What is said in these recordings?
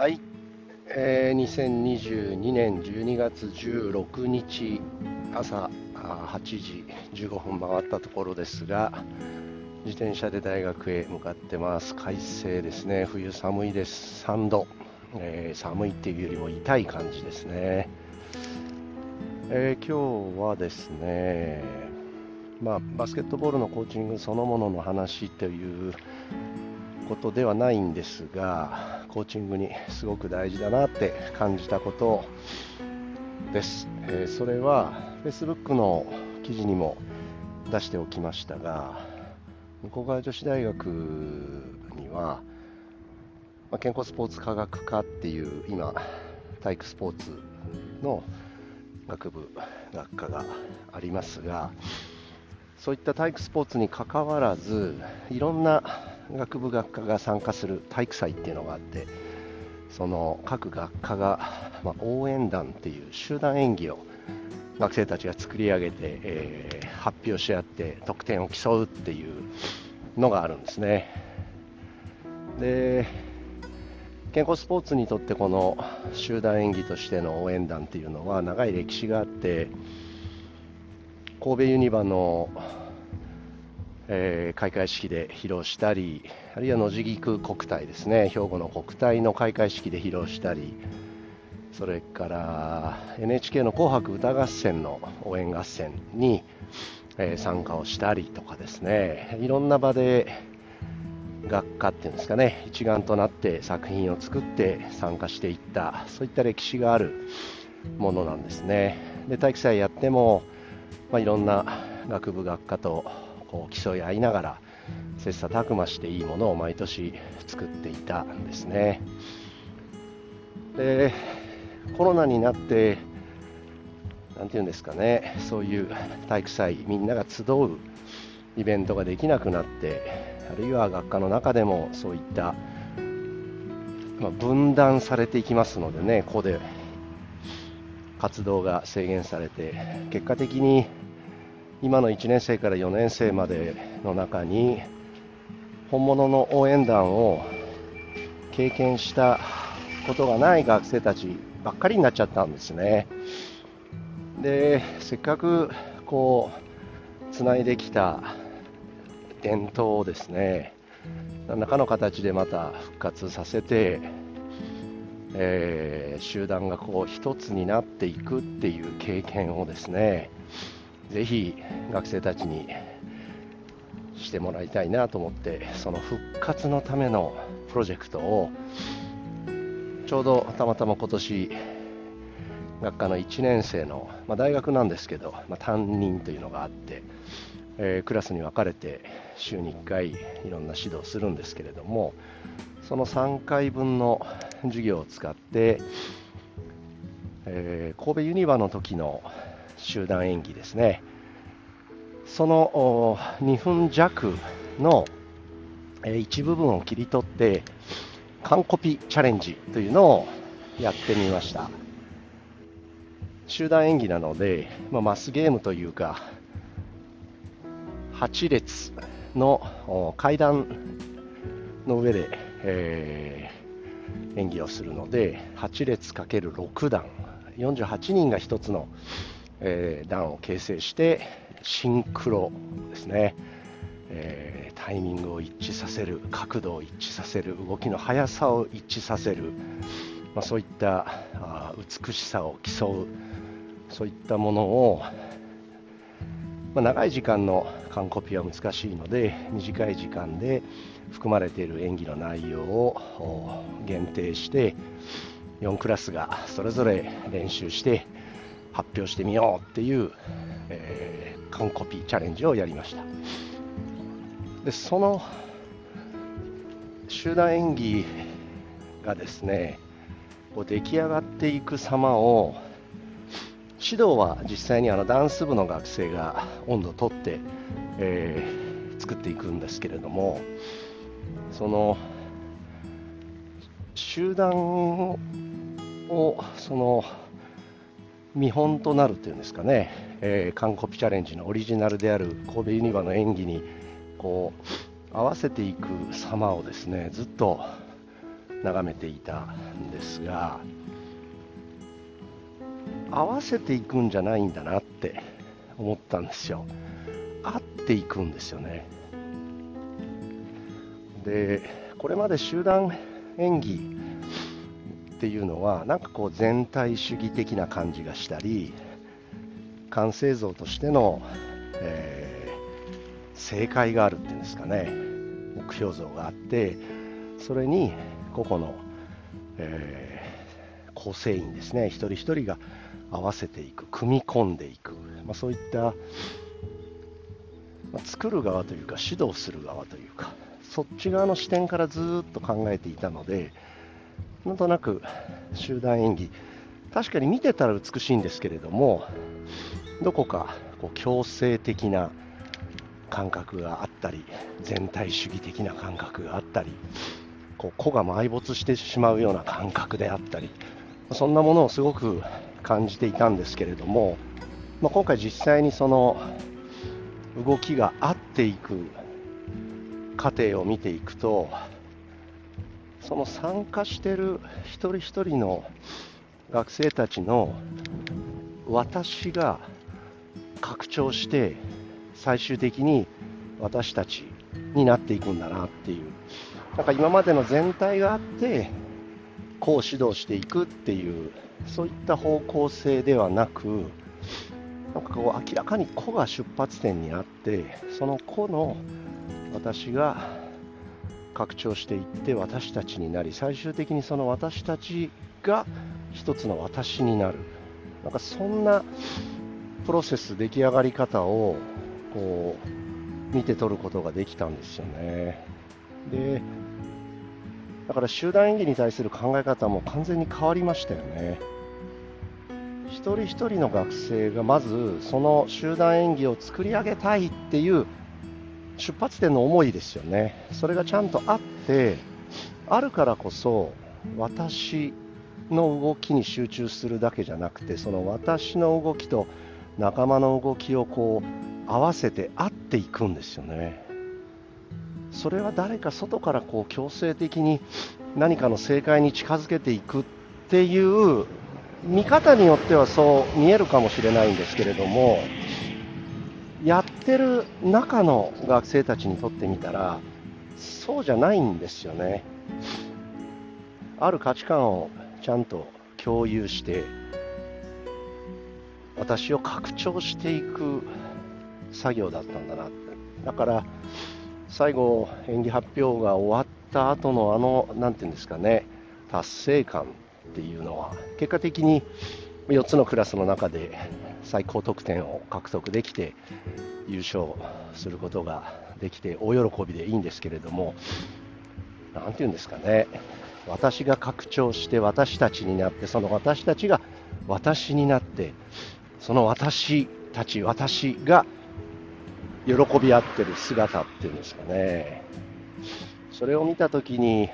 はい、えー、2022年12月16日朝8時15分回ったところですが自転車で大学へ向かってます。快晴ですね。冬寒いです。3度、えー、寒いっていうよりも痛い感じですね、えー、今日はですねまあ、バスケットボールのコーチングそのものの話ということではないんですがコーチングにすごく大事だなって感じたことです、えー、それは Facebook の記事にも出しておきましたが向こう側女子大学には、まあ、健康スポーツ科学科っていう今体育スポーツの学部学科がありますがそういった体育スポーツにかかわらずいろんな学部学科が参加する体育祭っていうのがあってその各学科が、まあ、応援団っていう集団演技を学生たちが作り上げて、えー、発表し合って得点を競うっていうのがあるんですね。で健康スポーツにとってこの集団演技としての応援団っていうのは長い歴史があって神戸ユニバのえー、開会式で披露したりあるいは野地菊国体ですね。兵庫の国体の開会式で披露したりそれから NHK の「紅白歌合戦」の応援合戦に、えー、参加をしたりとかですね。いろんな場で学科っていうんですかね。一丸となって作品を作って参加していったそういった歴史があるものなんですね。で体育祭やっても、まあ、いろんな学部学科とこう競い合いながら切磋琢磨していいものを毎年作っていたんですねでコロナになって何て言うんですかねそういう体育祭みんなが集うイベントができなくなってあるいは学科の中でもそういった、まあ、分断されていきますのでねここで活動が制限されて結果的に今の1年生から4年生までの中に本物の応援団を経験したことがない学生たちばっかりになっちゃったんですね。でせっかくこうつないできた伝統をですね何らかの形でまた復活させて、えー、集団がこう一つになっていくっていう経験をですねぜひ学生たちにしてもらいたいなと思ってその復活のためのプロジェクトをちょうどたまたま今年学科の1年生の、まあ、大学なんですけど、まあ、担任というのがあって、えー、クラスに分かれて週に1回いろんな指導するんですけれどもその3回分の授業を使って、えー、神戸ユニバの時の集団演技ですね。その2分弱の一部分を切り取って完コピチャレンジというのをやってみました。集団演技なので、まあ、マスゲームというか8列の階段の上で、えー、演技をするので8列 ×6 段48人が1つのえー、段を形成してシンクロですね、えー、タイミングを一致させる角度を一致させる動きの速さを一致させる、まあ、そういったあ美しさを競うそういったものを、まあ、長い時間の完コピは難しいので短い時間で含まれている演技の内容を限定して4クラスがそれぞれ練習して発表してみようっていう、えー、完コピーチャレンジをやりました。でその集団演技がですねこう出来上がっていく様を指導は実際にあのダンス部の学生が温度をとって、えー、作っていくんですけれどもその集団をその見本となるというんですかね、えー、完コピチャレンジのオリジナルである神戸ユニバの演技にこう合わせていく様をですねずっと眺めていたんですが合わせていくんじゃないんだなって思ったんですよ。合っていくんですよね。でこれまで集団演技っていうのはなんかこう全体主義的な感じがしたり完成像としての、えー、正解があるっていうんですかね。目標像があってそれに個々の、えー、構成員ですね。一人一人が合わせていく組み込んでいく、まあ、そういった、まあ、作る側というか指導する側というかそっち側の視点からずっと考えていたのでなんとなく集団演技。確かに見てたら美しいんですけれどもどこかこう強制的な感覚があったり全体主義的な感覚があったりこう個が埋没してしまうような感覚であったりそんなものをすごく感じていたんですけれども、まあ、今回実際にその動きが合っていく過程を見ていくとその参加してる一人一人の学生たちの私が拡張して最終的に私たちになっていくんだなっていうなんか今までの全体があってこう指導していくっていうそういった方向性ではなくなんかこう明らかに個が出発点にあってその個の私が拡張していって私たちになり最終的にその私たちが一つの私になる。なんかそんなプロセス出来上がり方をこう見て取ることができたんですよね。でだから集団演技に対する考え方も完全に変わりましたよね。一人一人の学生がまずその集団演技を作り上げたいっていう出発点の思いですよね。それがちゃんとあってあるからこそ私の動きに集中するだけじゃなくてその私の動きと仲間の動きをこう合わせて合っていくんですよね。それは誰か外からこう強制的に何かの正解に近づけていくっていう見方によってはそう見えるかもしれないんですけれどもやってる中の学生たちにとってみたらそうじゃないんですよね。ある価値観をちゃんと共有して私を拡張していく作業だったんだな。ってだから最後演技発表が終わった後のあの何て言うんですかね達成感っていうのは結果的に4つのクラスの中で最高得点を獲得できて優勝することができて大喜びでいいんですけれども何て言うんですかね。私が拡張して私たちになってその私たちが私になってその私たち私が喜び合ってる姿っていうんですかね。それを見た時に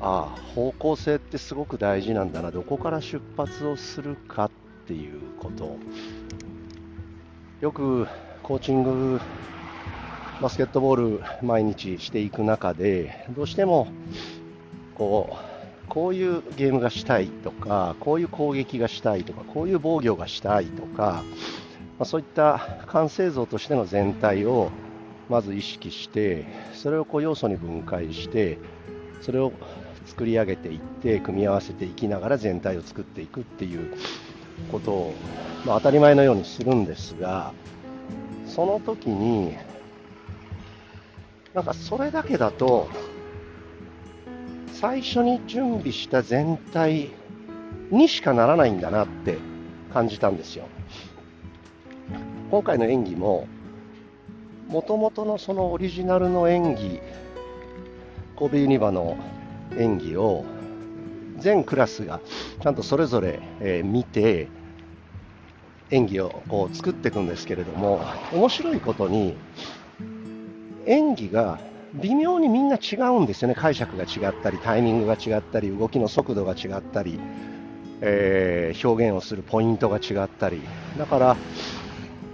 ああ方向性ってすごく大事なんだな。どこから出発をするかっていうこと。よくコーチングバスケットボール毎日していく中でどうしてもこうこういうゲームがしたいとかこういう攻撃がしたいとかこういう防御がしたいとか、まあ、そういった完成像としての全体をまず意識してそれをこう要素に分解してそれを作り上げていって組み合わせていきながら全体を作っていくっていうことを、まあ、当たり前のようにするんですがその時になんかそれだけだと最初に準備した全体にしかならないんだなって感じたんですよ。今回の演技ももともとのそのオリジナルの演技神戸ユニバの演技を全クラスがちゃんとそれぞれ、え、見て演技をこう作っていくんですけれども面白いことに演技が微妙にみんな違うんですよね解釈が違ったりタイミングが違ったり動きの速度が違ったり、えー、表現をするポイントが違ったりだから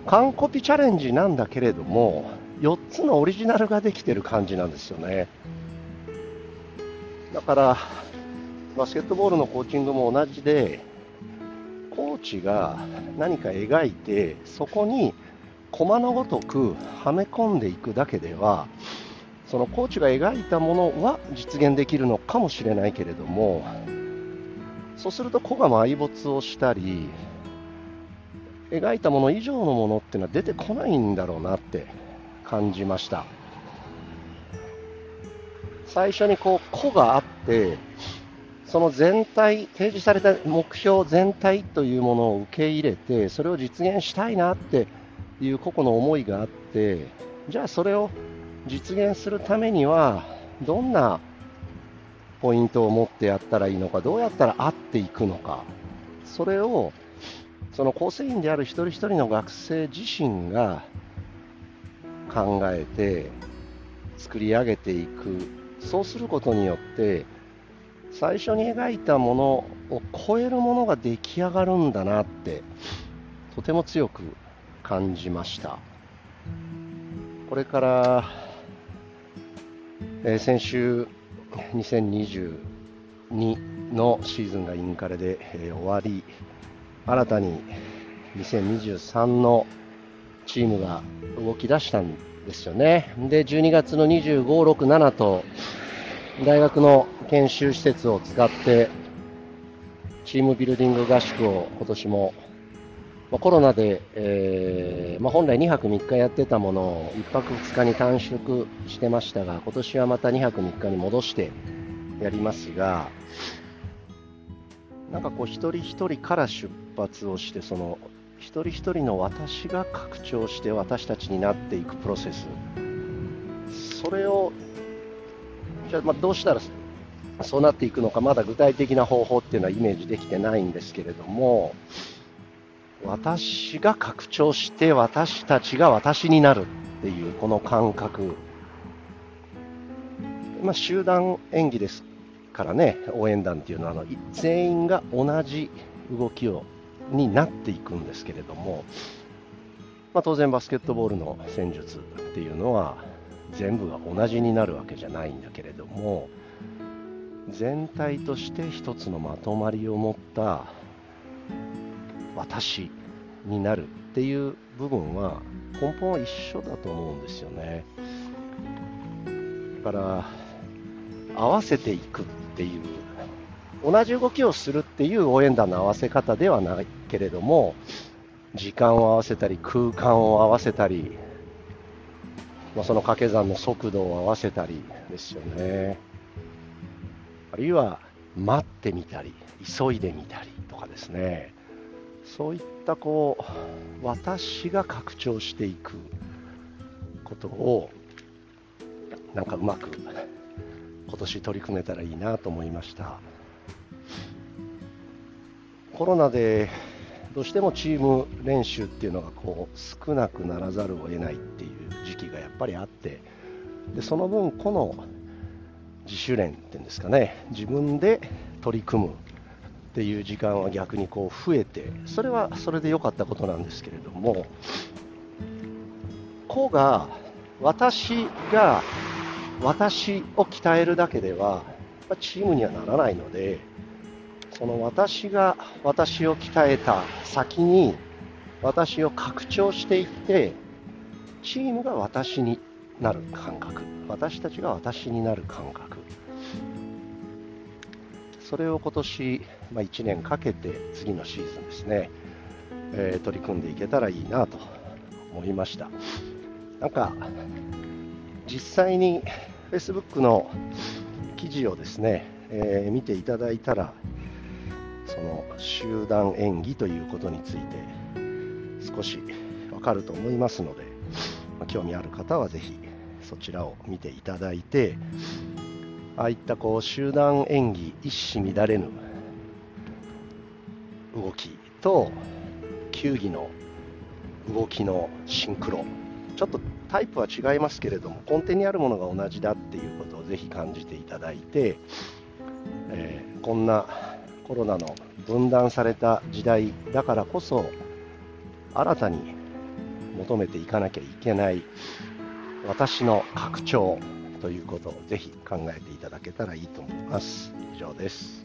完コピチャレンジなんだけれども4つのオリジナルができてる感じなんですよね。だからバスケットボールのコーチングも同じでコーチが何か描いてそこに駒のごとくはめ込んでいくだけではそのコーチが描いたものは実現できるのかもしれないけれどもそうすると子が埋没をしたり描いたもの以上のものっていうのは出てこないんだろうなって感じました。最初にこう個があってその全体提示された目標全体というものを受け入れてそれを実現したいなっていう個々の思いがあってじゃあそれを実現するためにはどんなポイントを持ってやったらいいのかどうやったら合っていくのかそれをその構成員である一人一人の学生自身が考えて作り上げていく。そうすることによって最初に描いたものを超えるものが出来上がるんだなってとても強く感じましたこれから、えー、先週2022のシーズンがインカレで、えー、終わり新たに2023のチームが動き出したんですよね。で、12月の25、6、7と大学の研修施設を使ってチームビルディング合宿を今年も、まあ、コロナで、えーまあ、本来2泊3日やってたものを1泊2日に短縮してましたが今年はまた2泊3日に戻してやりますがなんかこう一人一人から出発をしてその一人一人の私が拡張して私たちになっていくプロセス。それをじゃあまあどうしたらそうなっていくのかまだ具体的な方法っていうのはイメージできてないんですけれども私が拡張して私たちが私になるっていうこの感覚。まあ、集団演技ですからね応援団っていうのはあの全員が同じ動きをになっていくんですけれども、まあ、当然バスケットボールの戦術っていうのは全部が同じになるわけじゃないんだけれども全体として一つのまとまりを持った私になるっていう部分は根本は一緒だと思うんですよね。だから合わせていくっていう同じ動きをするっていう応援団の合わせ方ではないけれども時間を合わせたり空間を合わせたり、まあ、その掛け算の速度を合わせたりですよね。あるいは待ってみたり急いでみたりとかですね。そういったこう私が拡張していくことをなんかうまく今年取り組めたらいいなと思いました。コロナでどうしてもチーム練習っていうのがこう少なくならざるを得ないっていう時期がやっぱりあってでその分この自主練っていうんですかね。自分で取り組むっていう時間は逆にこう増えてそれはそれで良かったことなんですけれども子が私が私を鍛えるだけではチームにはならないのでその私が私を鍛えた先に私を拡張していってチームが私になる感覚私たちが私になる感覚それを今年、まあ、1年かけて次のシーズンですね、えー、取り組んでいけたらいいなと思いました。なんか実際に Facebook の記事をですね、えー、見ていただいたらその集団演技ということについて少しわかると思いますので、まあ、興味ある方はぜひそちらを見ていただいてああいったこう集団演技一糸乱れぬ動きと球技の動きのシンクロ。ちょっとタイプは違いますけれども根底にあるものが同じだっていうことをぜひ感じていただいて、えー、こんなコロナの分断された時代だからこそ新たに求めていかなきゃいけない私の拡張ということをぜひ考えていただけたらいいと思います。以上です。